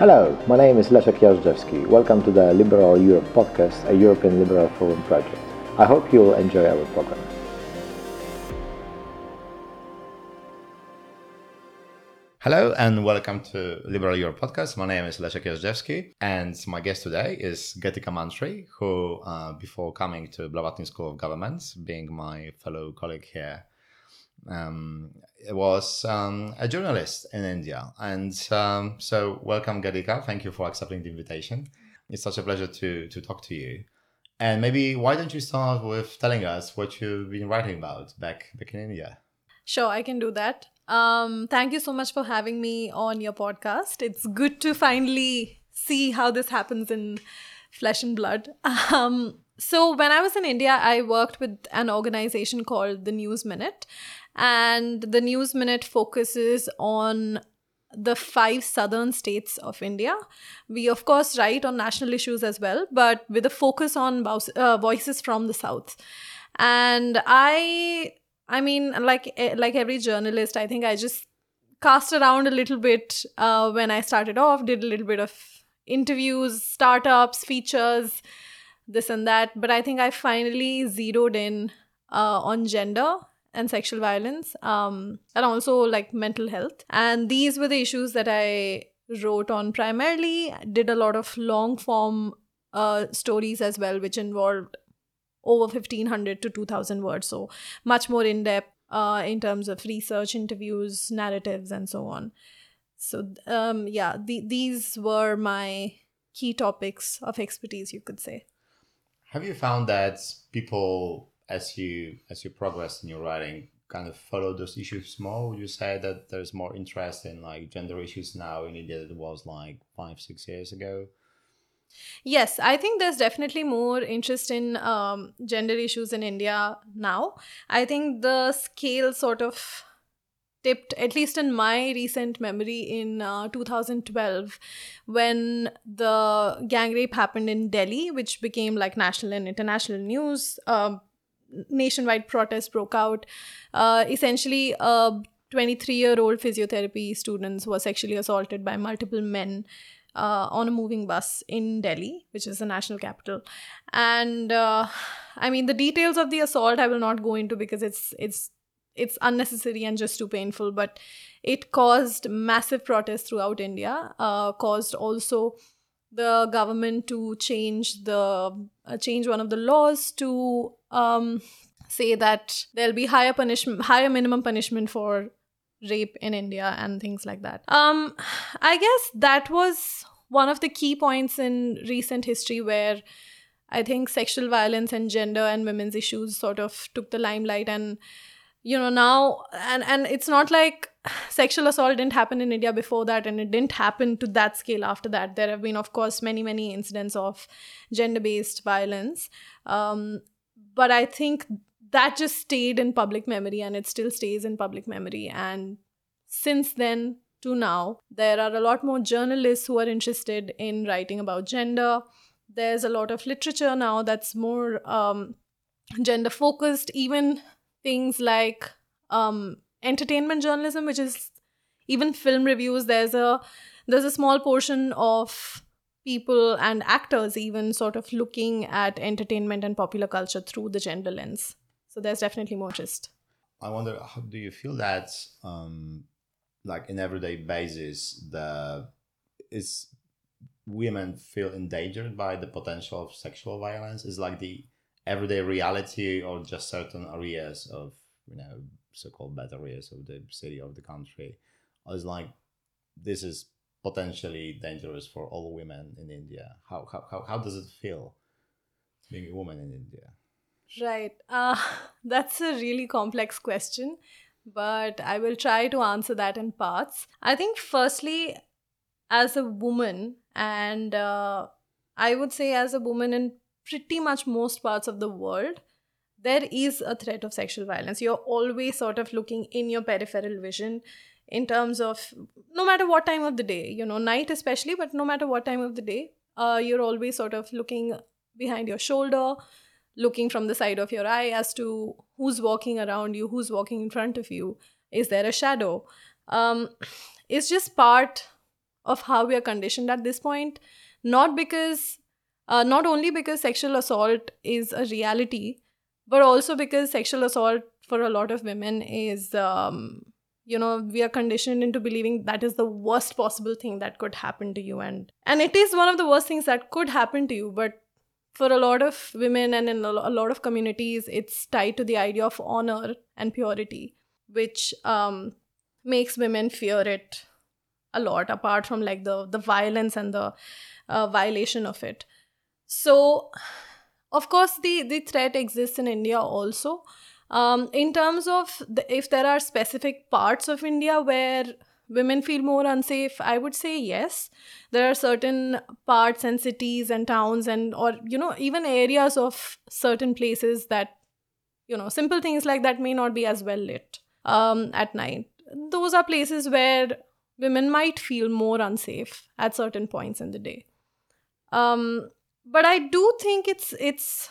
Hello, my name is Leszek Jażdżewski. Welcome to the Liberal Europe podcast, a European Liberal Forum project. I hope you will enjoy our program. Hello and welcome to Liberal Europe podcast. My name is Leszek Jażdżewski and my guest today is Geetika Mantri, who, uh, before coming to Blavatnik School of Governments, being my fellow colleague here, um, was um, a journalist in India. And um, so, welcome, Geetika. Thank you for accepting the invitation. It's such a pleasure to to talk to you. And maybe why don't you start with telling us what you've been writing about back back in India? Sure, I can do that. Um, thank you so much for having me on your podcast. It's good to finally see how this happens in flesh and blood. Um, so, when I was in India, I worked with an organization called the News Minute, and the News Minute focuses on the five southern states of India. We, of course, write on national issues as well, but with a focus on uh, voices from the south. And I I mean, like eh, like every journalist, I think I just cast around a little bit uh, when I started off. Did a little bit of interviews, startups, features, this and that. But I think I finally zeroed in uh, on gender and sexual violence, um, and also like mental health. And these were the issues that I wrote on primarily. Did a lot of long form uh, stories as well, which involved over 1500 to 2000 words so much more in depth uh, in terms of research interviews narratives and so on so um, yeah the, these were my key topics of expertise you could say have you found that people as you as you progress in your writing kind of follow those issues more would you say that there's more interest in like gender issues now in india than it was like five six years ago Yes, I think there's definitely more interest in um, gender issues in India now. I think the scale sort of tipped, at least in my recent memory, in uh, 2012 when the gang rape happened in Delhi, which became like national and international news. Um, nationwide protests broke out. Uh, essentially, a 23 year old physiotherapy student was sexually assaulted by multiple men uh, on a moving bus in Delhi, which is the national capital. And uh, I mean, the details of the assault I will not go into because it's it's it's unnecessary and just too painful. But it caused massive protests throughout India. Uh, caused also the government to change the uh, change one of the laws to um, say that there'll be higher punishment, higher minimum punishment for rape in India and things like that. Um, I guess that was one of the key points in recent history where I think sexual violence and gender and women's issues sort of took the limelight and you know now and and it's not like sexual assault didn't happen in India before that and it didn't happen to that scale after that there have been of course many many incidents of gender based violence um, but I think that just stayed in public memory and it still stays in public memory. And since then to now, there are a lot more journalists who are interested in writing about gender. There's a lot of literature now that's more um, gender focused, even things like um, entertainment journalism, which is even film reviews. There's a there's a small portion of people and actors even sort of looking at entertainment and popular culture through the gender lens. So there's definitely more just. I wonder, how do you feel that, um, like in everyday basis, the is women feel endangered by the potential of sexual violence? Is like the everyday reality, or just certain areas of you know so-called bad areas of the city or the country? Is like this is potentially dangerous for all women in India? How how how, how does it feel being a woman in India? Right. Uh, that's a really complex question, but I will try to answer that in parts. I think, firstly, as a woman, and uh, I would say as a woman in pretty much most parts of the world, there is a threat of sexual violence. You're always sort of looking in your peripheral vision in terms of no matter what time of the day, you know, night especially, but no matter what time of the day, uh, you're always sort of looking behind your shoulder looking from the side of your eye as to who's walking around you, who's walking in front of you. Is there a shadow? Um, it's just part of how we are conditioned at this point not because uh, not only because sexual assault is a reality but also because sexual assault for a lot of women is um, you know we are conditioned into believing that is the worst possible thing that could happen to you. And and it is one of the worst things that could happen to you but for a lot of women and in a lot of communities it's tied to the idea of honor and purity which um, makes women fear it a lot apart from like the the violence and the uh, violation of it. So of course the the threat exists in india also um, in terms of the, if there are specific parts of india where women feel more unsafe i would say yes. There are certain parts and cities and towns and or you know even areas of certain places that you know simple things like that may not be as well lit um, at night. Those are places where women might feel more unsafe at certain points in the day. Um, but i do think it's it's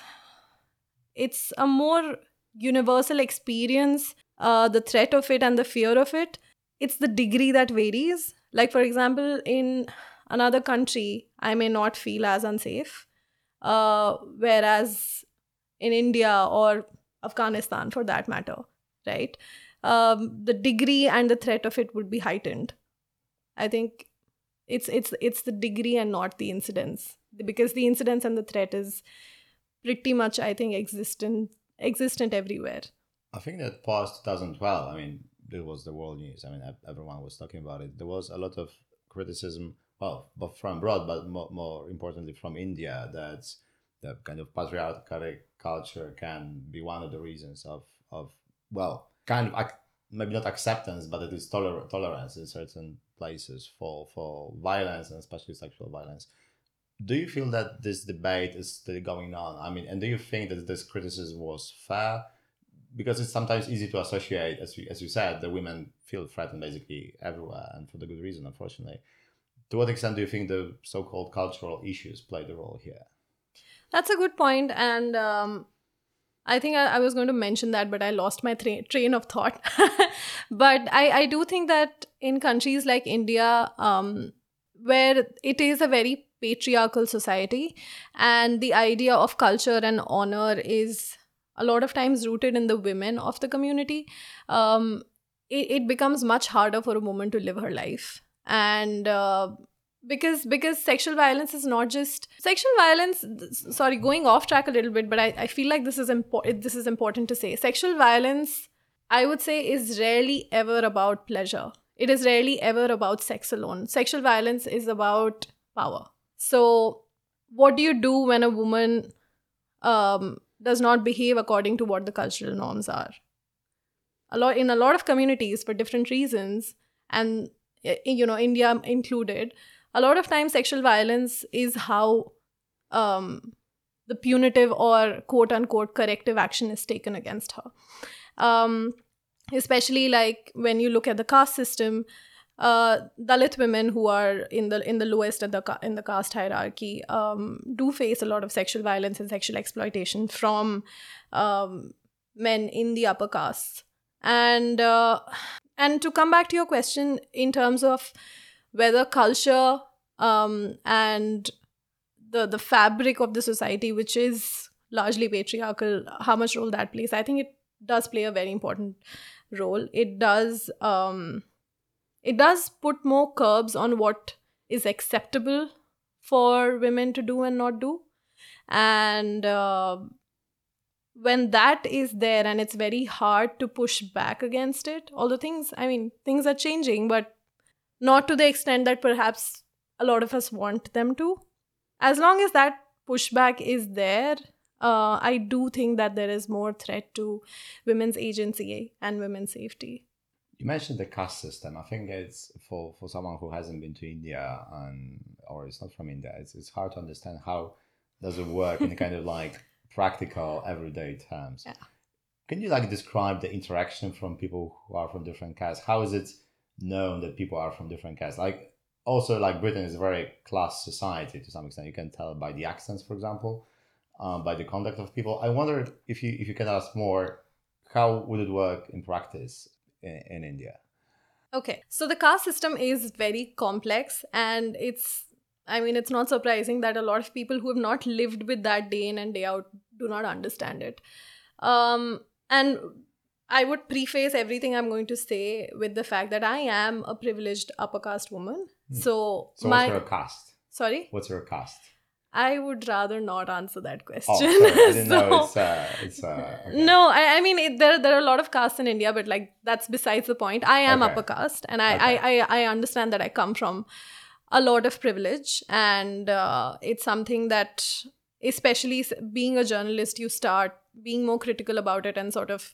it's a more universal experience uh, the threat of it and the fear of it it's the degree that varies. Like for example in another country i may not feel as unsafe uh, whereas in india or afghanistan for that matter right? Um, the degree and the threat of it would be heightened. I think it's it's it's the degree and not the incidence because the incidence and the threat is pretty much I think existent existent everywhere. I think that past 2012, I mean, it was the world news. I mean, everyone was talking about it. There was a lot of criticism, well, but from abroad, but more, more importantly from India, that the kind of patriarchal culture can be one of the reasons of of well, kind of maybe not acceptance, but it is toler- tolerance in certain places for for violence and especially sexual violence. Do you feel that this debate is still going on? I mean, and do you think that this criticism was fair? Because it's sometimes easy to associate, as you, as you said, the women feel threatened basically everywhere, and for the good reason, unfortunately. To what extent do you think the so-called cultural issues played a role here? That's a good point, and um, I think I, I, was going to mention that, but I lost my tra- train of thought. but I, I do think that in countries like India, um, where it is a very patriarchal society, and the idea of culture and honor is a lot of times rooted in the women of the community, um, it, it becomes much harder for a woman to live her life. And uh, because because sexual violence is not just sexual violence sorry going off track a little bit but i, I feel like this is important this is important to say. Sexual violence i would say is rarely ever about pleasure. It is rarely ever about sex alone. Sexual violence is about power so what do you do when a woman um, does not behave according to what the cultural norms are a lot in a lot of communities for different reasons and you know india included a lot of times sexual violence is how um, the punitive or quote unquote corrective action is taken against her. Um, especially like when you look at the caste system, uh, Dalit women who are in the in the lowest in the in the caste hierarchy um, do face a lot of sexual violence and sexual exploitation from um, men in the upper castes. And uh, and to come back to your question in terms of whether culture um, and the the fabric of the society, which is largely patriarchal, how much role that plays, I think it does play a very important role. It does um, it does put more curbs on what is acceptable for women to do and not do, and uh, when that is there and it's very hard to push back against it the things i mean things are changing but not to the extent that perhaps a lot of us want them to. As long as that pushback is there, uh, I do think that there is more threat to women's agency and women's safety. You mentioned the caste system. I think it's for, for someone who hasn't been to India and or is not from India, it's, it's hard to understand how does it work in kind of like practical everyday terms. Yeah. Can you like describe the interaction from people who are from different castes? How is it known that people are from different castes. Like also like Britain is a very class society to some extent. You can tell by the accents, for example, um, by the conduct of people. I wonder if you if you can ask more, how would it work in practice in, in India? Okay, so the caste system is very complex, and it's, I mean, it's not surprising that a lot of people who have not lived with that day in and day out do not understand it. Um, and I would preface everything I'm going to say with the fact that I am a privileged upper caste woman. Hmm. So, So my. what's your caste? Sorry? What's your caste? I would rather not answer that question. Oh, know it's uh, it's uh. okay. No, I, I mean it, there there are a lot of castes in India, but like that's besides the point. I am Okay. upper caste, and I, Okay. I, I I understand that I come from a lot of privilege, and uh, it's something that, especially being a journalist, you start being more critical about it, and sort of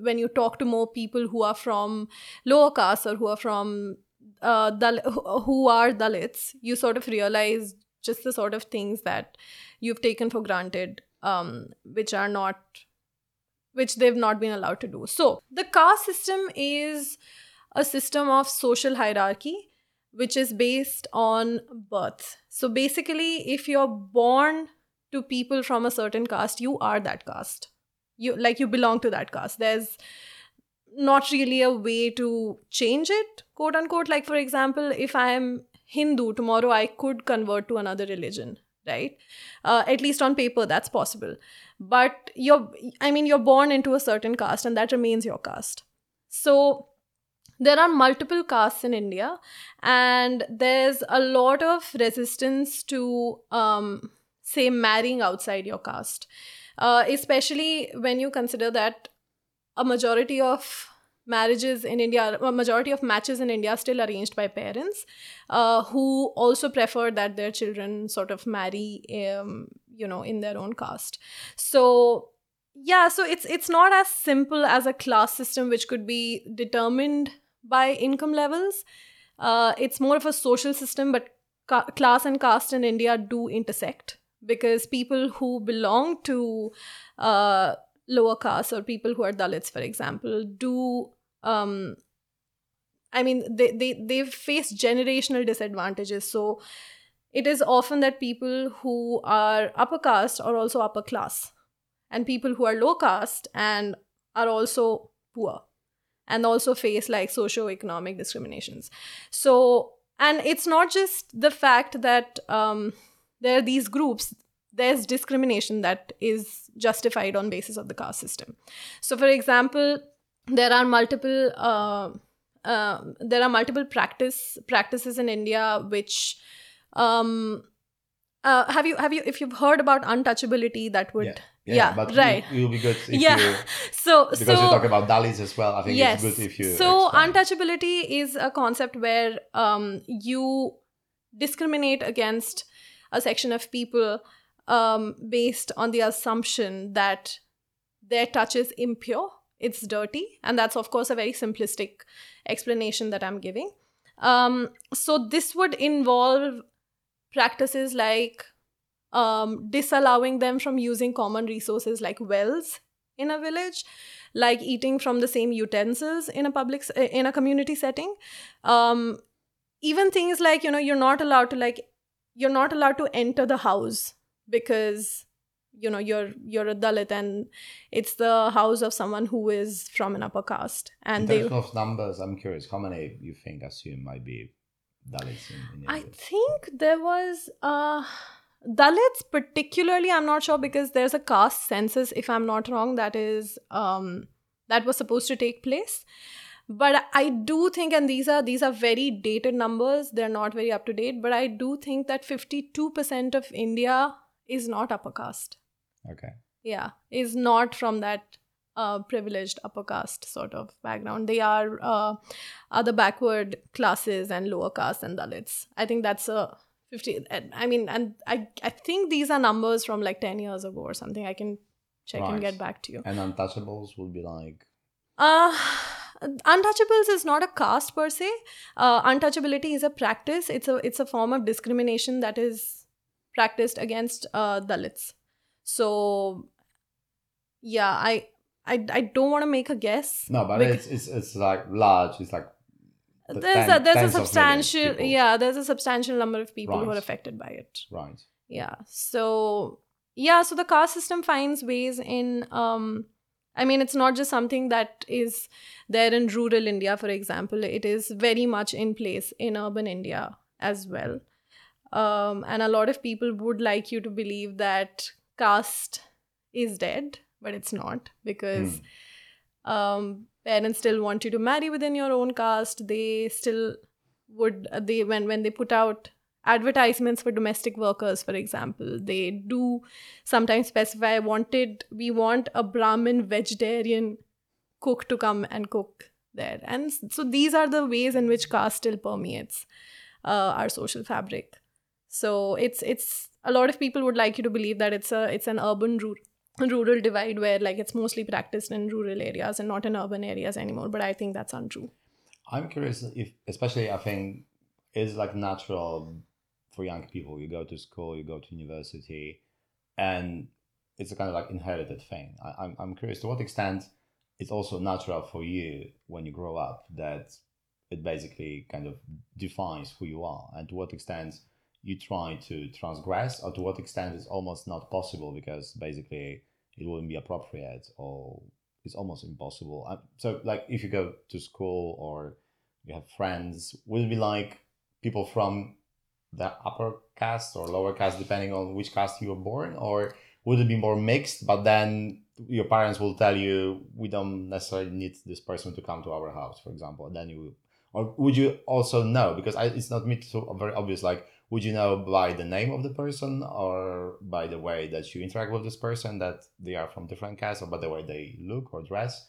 when you talk to more people who are from lower castes or who are from uh, Dal- who are Dalits, you sort of realize just the sort of things that you've taken for granted, um, which are not, which they've not been allowed to do. So the caste system is a system of social hierarchy, which is based on birth. So basically, if you're born to people from a certain caste, you are that caste. You like you belong to that caste. There's not really a way to change it, quote unquote. Like, for example, if I'm Hindu, tomorrow I could convert to another religion, right? Uh, at least on paper, that's possible. But you're, I mean, you're born into a certain caste and that remains your caste. So, there are multiple castes in India, and there's a lot of resistance to, um, say, marrying outside your caste, uh, especially when you consider that a majority of marriages in India, majority of matches in India are still arranged by parents uh, who also prefer that their children sort of marry, um, you know, in their own caste. So yeah, so it's it's not as simple as a class system which could be determined by income levels. Uh, it's more of a social system, but ca- class and caste in India do intersect because people who belong to uh, lower castes or people who are Dalits, for example, do um, I mean they they they've faced generational disadvantages. So it is often that people who are upper caste are also upper class, and people who are low caste and are also poor, and also face like socio-economic discriminations. So and it's not just the fact that um, there are these groups there's discrimination that is justified on basis of the caste system so for example there are multiple uh, uh, there are multiple practice practices in india which um, uh, have you have you if you've heard about untouchability that would Yeah, yeah, but right. It will be good if Yeah. you so because so you talk about Dalits as well. I think yes. it's good if you. so explain. untouchability is a concept where um, you discriminate against a section of people um, based on the assumption that their touch is impure, it's dirty, and that's of course a very simplistic explanation that I'm giving. Um, so this would involve practices like um, disallowing them from using common resources like wells in a village like eating from the same utensils in a public in a community setting um even things like you know you're not allowed to like you're not allowed to enter the house because you know you're you're a dalit and it's the house of someone who is from an upper caste. And in they of numbers, I'm curious. How many you think assume might be Dalits in, in I think there was uh Dalits particularly I'm not sure because there's a caste census if I'm not wrong that is um that was supposed to take place. But I do think and these are these are very dated numbers they're not very up to date but I do think that 52% of India is not upper caste Okay. yeah is not from that uh, privileged upper caste sort of background. They are uh, other backward classes and lower caste and dalits. I think that's a 50 i mean and i i think these are numbers from like 10 years ago or something. I can check and get back to you. And untouchables would be like? Uh untouchables is not a caste per se. Uh, untouchability is a practice. It's a it's a form of discrimination that is practiced against uh, dalits so yeah i i, I don't want to make a guess no, but it's, it's it's like large. It's like the there's ten- a there's a tens of millions substantial yeah there's a substantial number of people who are affected by it right. yeah so yeah so the caste system finds ways in um I mean, it's not just something that is there in rural India, for example. It is very much in place in urban India as well. Um, and a lot of people would like you to believe that caste is dead, but it's not because um, parents still want you to marry within your own caste. They still would they when when they put out advertisements for domestic workers for example they do sometimes specify wanted we want a brahmin vegetarian cook to come and cook there. And so these are the ways in which caste still permeates uh, our social fabric so it's it's a lot of people would like you to believe that it's a it's an urban rural rural divide where like it's mostly practiced in rural areas and not in urban areas anymore but i think that's untrue I'm curious if, especially, I think it's like natural for young people. You go to school, you go to university, and it's a kind of like inherited thing. I, I'm, I'm curious to what extent it's also natural for you when you grow up that it basically kind of defines who you are, and to what extent you try to transgress, or to what extent it's almost not possible because basically it wouldn't be appropriate or it's almost impossible. Uh, so, like, if you go to school or you have friends, will it be like people from the upper caste or lower caste, depending on which caste you were born, or would it be more mixed? But then your parents will tell you, we don't necessarily need this person to come to our house, for example. And then you, or would you also know? Because I, it's not me so very obvious. Like, would you know by the name of the person or by the way that you interact with this person that they are from different castes or by the way they look or dress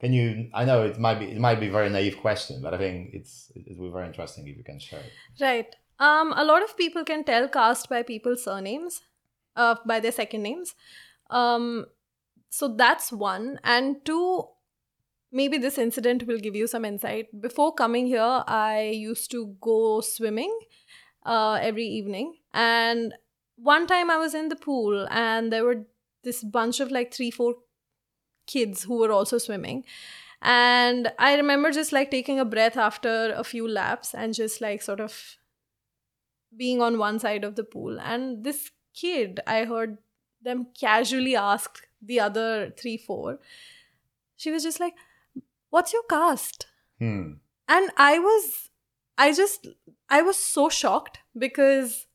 can you i know it might be it might be a very naive question but i think it's it will be very interesting if you can share it right um a lot of people can tell caste by people's surnames uh by their second names um so that's one and two maybe this incident will give you some insight before coming here i used to go swimming uh, every evening. And one time I was in the pool and there were this bunch of like three, four kids who were also swimming. And I remember just like taking a breath after a few laps and just like sort of being on one side of the pool. And this kid, I heard them casually ask the other three, four. She was just like, What's your caste? Hmm. And I was I just I was so shocked because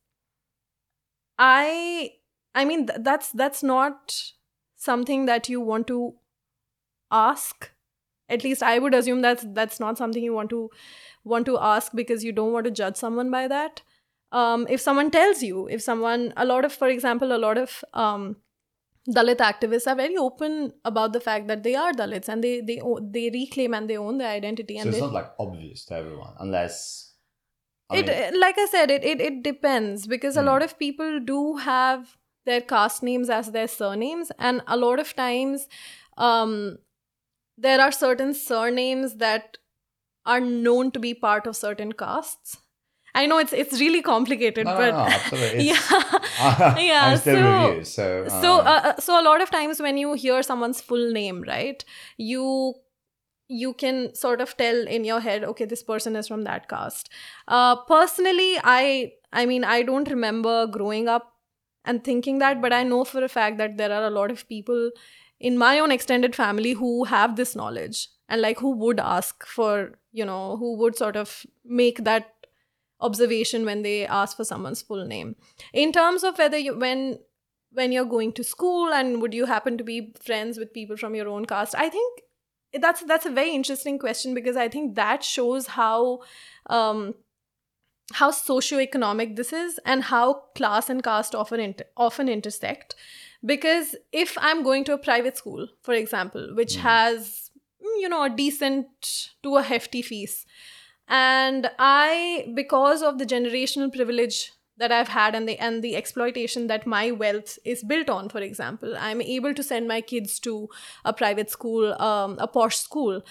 I I mean th- that's that's not something that you want to ask at least I would assume that's that's not something you want to want to ask because you don't want to judge someone by that um, if someone tells you if someone a lot of for example a lot of um, Dalit activists are very open about the fact that they are Dalits and they they they reclaim and they own their identity. so and it's they, not like obvious to everyone unless I it mean, like I said, it it, it depends because a Hmm. lot of people do have their caste names as their surnames, and a lot of times, um, there are certain surnames that are known to be part of certain castes. I know it's it's really complicated, no, but no, no, absolutely. Yeah. Yeah, I'm still so-. So, so uh, uh, uh, so a lot of times when you hear someone's full name right you you can sort of tell in your head okay this person is from that caste uh, personally i i mean i don't remember growing up and thinking that but i know for a fact that there are a lot of people in my own extended family who have this knowledge and like who would ask for you know who would sort of make that observation when they ask for someone's full name in terms of whether you when when you're going to school and would you happen to be friends with people from your own caste i think that's that's a very interesting question because i think that shows how um how socioeconomic this is and how class and caste often inter- often intersect because if i'm going to a private school for example which Mm. has you know a decent to a hefty fees and i because of the generational privilege that i've had and the and the exploitation that my wealth is built on for example i'm able to send my kids to a private school um, a posh school.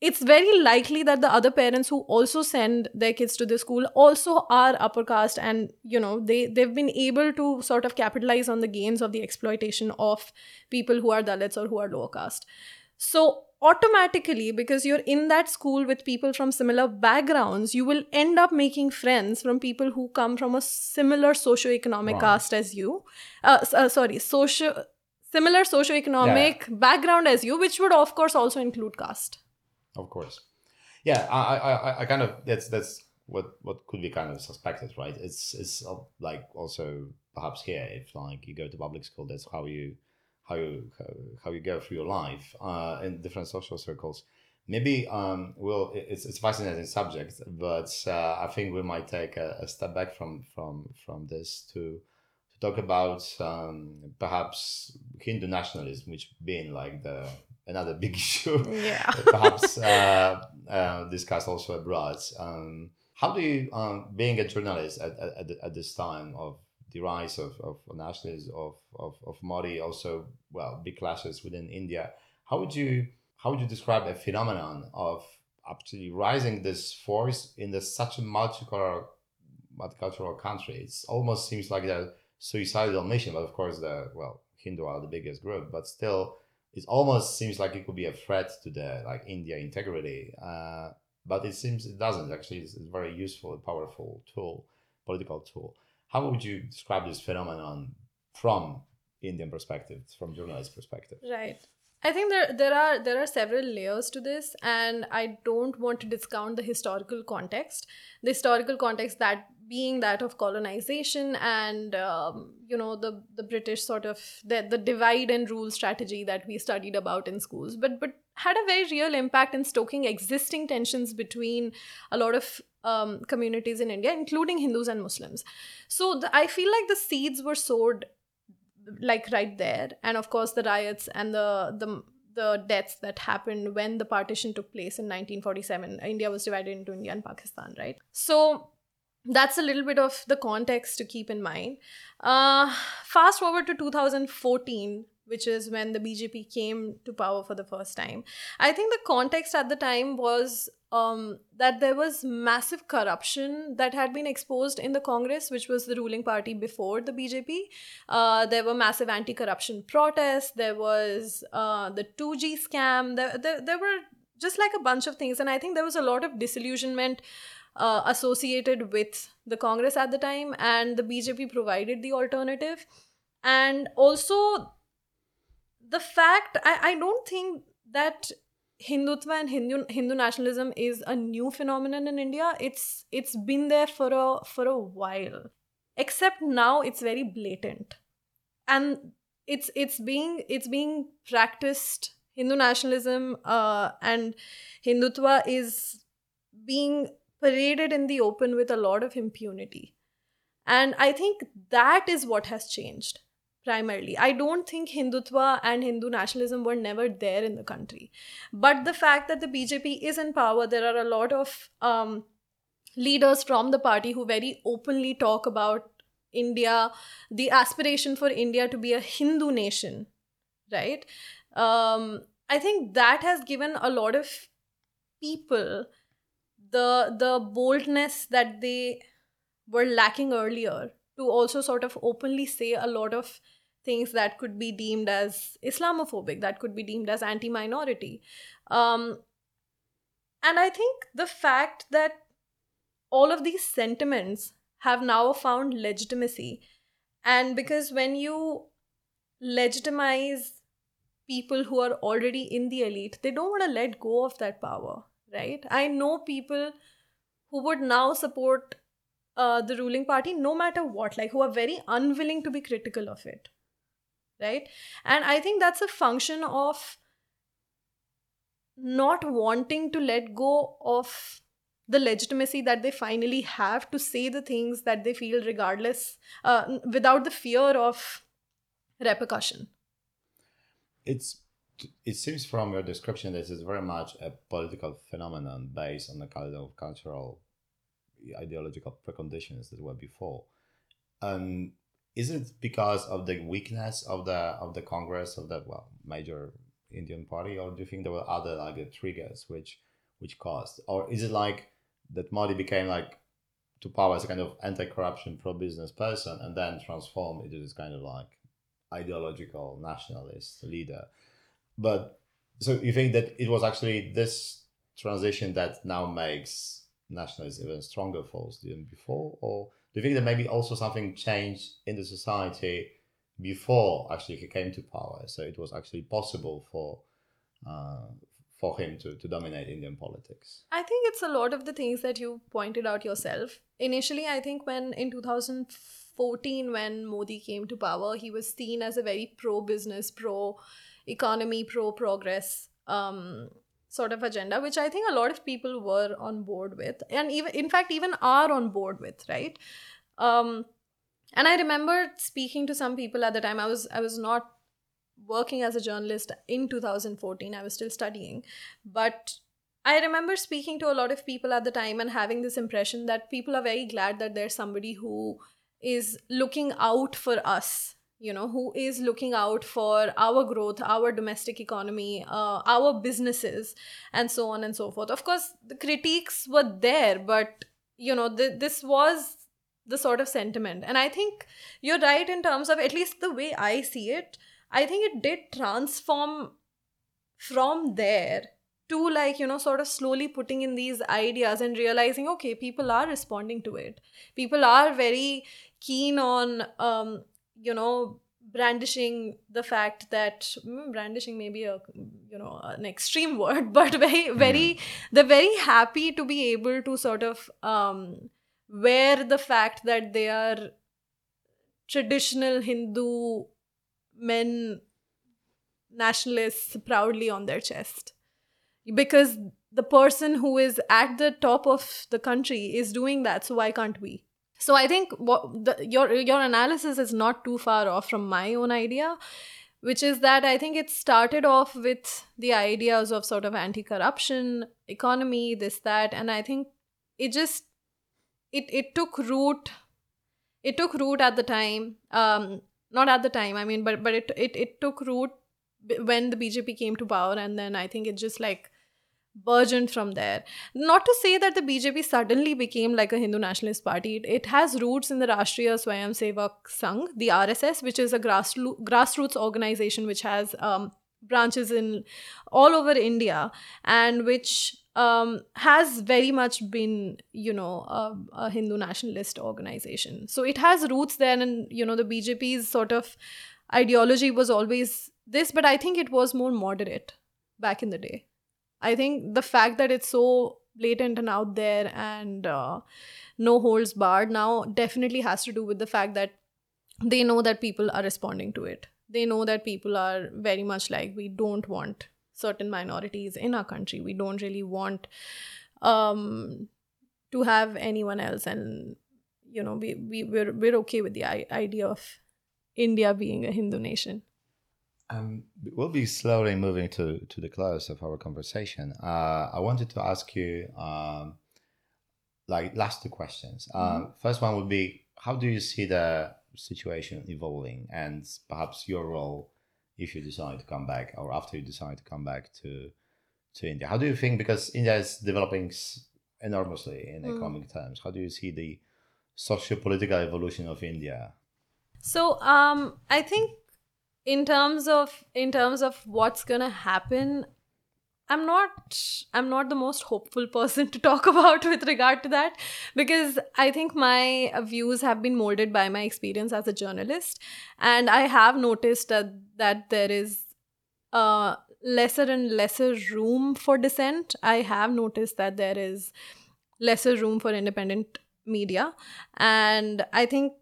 It's very likely that the other parents who also send their kids to the school also are upper caste and you know they they've been able to sort of capitalize on the gains of the exploitation of people who are dalits or who are lower caste. So automatically because you're in that school with people from similar backgrounds you will end up making friends from people who come from a similar socioeconomic Right. caste as you uh, uh, sorry socio similar socioeconomic background as you, which would of course also include caste. Of course. Yeah, I, I, I kind of that's that's what what could be kind of suspected, right? It's it's uh, like also perhaps here if like you go to public school, that's how you how you how you go through your life uh, in different social circles. Maybe um, well, it's it's a fascinating subject, but uh, I think we might take a, a, step back from from from this to to talk about um, perhaps Hindu nationalism, which being like the another big issue. Yeah. perhaps uh, uh, discussed also abroad. Um, how do you, um, being a journalist at, at, at this time of the rise of, of nationalism, of, of, of Modi, also, well, big clashes within India, how would you, how would you describe a phenomenon of actually rising this force in the, such a multicultural, multicultural country? It almost seems like a suicidal mission, but of course, the, well, Hindu are the biggest group, but still, it almost seems like it could be a threat to the like India integrity. Uh, but it seems it doesn't actually. It's, it's a very useful, powerful tool, political tool. How would you describe this phenomenon from Indian perspective, from journalist perspective? Right. I think there there are there are several layers to this, and I don't want to discount the historical context. The historical context that being that of colonization and um, you know the the British sort of the the divide and rule strategy that we studied about in schools, but but had a very real impact in stoking existing tensions between a lot of um, communities in India, including Hindus and Muslims. So the, I feel like the seeds were sowed like right there and of course the riots and the the the deaths that happened when the partition took place in 1947 india was divided into india and pakistan right so that's a little bit of the context to keep in mind uh, fast forward to 2014 which is when the BJP came to power for the first time. I think the context at the time was um, that there was massive corruption that had been exposed in the Congress, which was the ruling party before the BJP. Uh, there were massive anti corruption protests, there was uh, the 2G scam, there, there, there were just like a bunch of things. And I think there was a lot of disillusionment. Uh, associated with the Congress at the time, and the BJP provided the alternative. And also, the fact I, I don't think that Hindutva and Hindu Hindu nationalism is a new phenomenon in India. It's it's been there for a for a while. Except now it's very blatant. And it's it's being it's being practiced Hindu nationalism uh, and Hindutva is being paraded in the open with a lot of impunity. And I think that is what has changed primarily. I don't think Hindutva and Hindu nationalism were never there in the country. But the fact that the BJP is in power, there are a lot of um, leaders from the party who very openly talk about India, the aspiration for India to be a Hindu nation, right? Um, I think that has given a lot of people the the boldness that they were lacking earlier to also sort of openly say a lot of things that could be deemed as Islamophobic, that could be deemed as anti minority. Um, and I think the fact that all of these sentiments have now found legitimacy, and because when you legitimize people who are already in the elite, they don't want to let go of that power, right? I know people who would now support uh, the ruling party no matter what, like who are very unwilling to be critical of it right? And i think that's a function of not wanting to let go of the legitimacy that they finally have to say the things that they feel regardless uh, without the fear of repercussion. It's it seems from your description this is very much a political phenomenon based on the kind of cultural ideological preconditions that were before and is it because of the weakness of the of the Congress of the well major Indian party, or do you think there were other like triggers which which caused, or is it like that Modi became like to power as a kind of anti-corruption, pro-business person, and then transformed into this kind of like ideological nationalist leader? But so you think that it was actually this transition that now makes nationalism even stronger force than before, or do you think that maybe also something changed in the society before actually he came to power. So it was actually possible for uh, for him to, to dominate Indian politics. I think it's a lot of the things that you pointed out yourself. Initially, I think when in 2014, when Modi came to power, he was seen as a very pro business, pro economy, pro progress um, sort of agenda, which I think a lot of people were on board with, and even in fact even are on board with, right? Um, and I remember speaking to some people at the time. I was I was not working as a journalist in 2014. I was still studying, but I remember speaking to a lot of people at the time and having this impression that people are very glad that there's somebody who is looking out for us you know who is looking out for our growth our domestic economy uh, our businesses and so on and so forth. Of course the critiques were there but you know th- this was the sort of sentiment. And i think you're right in terms of at least the way i see it i think it did transform from there to like you know sort of slowly putting in these ideas and realizing okay people are responding to it. People are very keen on um you know brandishing the fact that mm, brandishing may be a you know an extreme word but very very they're very happy to be able to sort of um wear the fact that they are traditional hindu men nationalists proudly on their chest. Because the person who is at the top of the country is doing that so why can't we so i think what the, your your analysis is not too far off from my own idea which is that i think it started off with the ideas of sort of anti-corruption economy this that and i think it just it it took root it took root at the time um not at the time i mean but but it it, it took root when the bjp came to power and then i think it just like burgeoned from there. Not to say that the BJP suddenly became like a Hindu nationalist party. It, has roots in the Rashtriya Swayamsevak Sangh, the RSS, which is a grassroots grassroots organization which has um, branches in all over India and which um, has very much been, you know, a, a Hindu nationalist organization. So it has roots there, and you know, the BJP's sort of ideology was always this, but I think it was more moderate back in the day. I think the fact that it's so blatant and out there and uh, no holds barred now definitely has to do with the fact that they know that people are responding to it. They know that people are very much like, we don't want certain minorities in our country. We don't really want um, to have anyone else. And, you know, we, we, we're, we're okay with the idea of India being a Hindu nation. Um, we'll be slowly moving to, to the close of our conversation. Uh, I wanted to ask you, um, like, last two questions. Um, mm-hmm. first one would be, how do you see the situation evolving, and perhaps your role if you decide to come back, or after you decide to come back to to India? How do you think? Because India is developing enormously in mm. economic terms. How do you see the socio-political evolution of India? So, um, I think in terms of in terms of what's gonna happen i'm not i'm not the most hopeful person to talk about with regard to that because i think my views have been molded by my experience as a journalist. And i have noticed that that there is uh lesser and lesser room for dissent. I have noticed that there is lesser room for independent media. And i think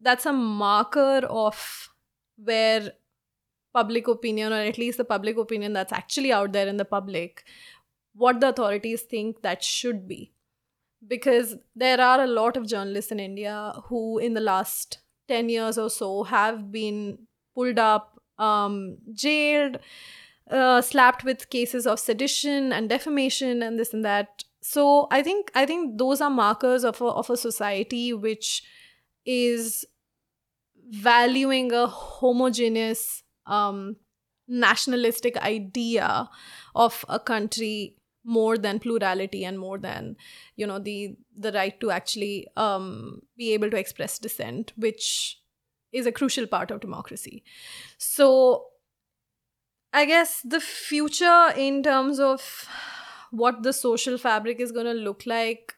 that's a marker of where public opinion, or at least the public opinion that's actually out there in the public, what the authorities think that should be. Because there are a lot of journalists in India who, in the last 10 years or so, have been pulled up, um, jailed, uh, slapped with cases of sedition and defamation and this and that. So I think I think those are markers of a, of a society which is valuing a homogeneous um, nationalistic idea of a country more than plurality and more than you know the the right to actually um, be able to express dissent which is a crucial part of democracy so i guess the future in terms of what the social fabric is going to look like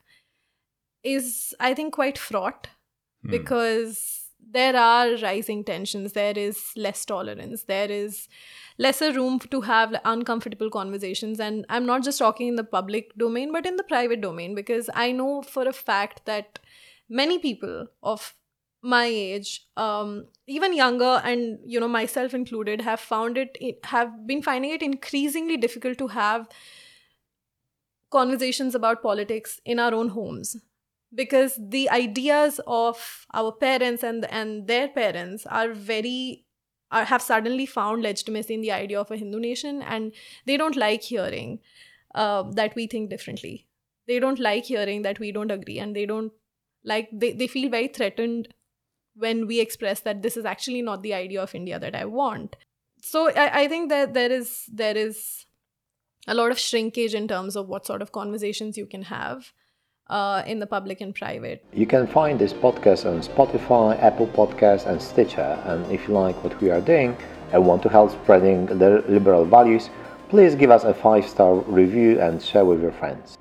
is i think quite fraught mm. because there are rising tensions. There is less tolerance. There is lesser room to have uncomfortable conversations. And i'm not just talking in the public domain but in the private domain because i know for a fact that many people of my age um, even younger and you know myself included have found it have been finding it increasingly difficult to have conversations about politics in our own homes because the ideas of our parents and and their parents are very are, have suddenly found legitimacy in the idea of a Hindu nation, and they don't like hearing uh, that we think differently. They don't like hearing that we don't agree, and they don't like they, they feel very threatened when we express that this is actually not the idea of India that I want. So I, I think that there is there is a lot of shrinkage in terms of what sort of conversations you can have uh, in the public and private. You can find this podcast on Spotify, Apple Podcasts, and Stitcher. And if you like what we are doing and want to help spreading the liberal values, please give us a five star review and share with your friends.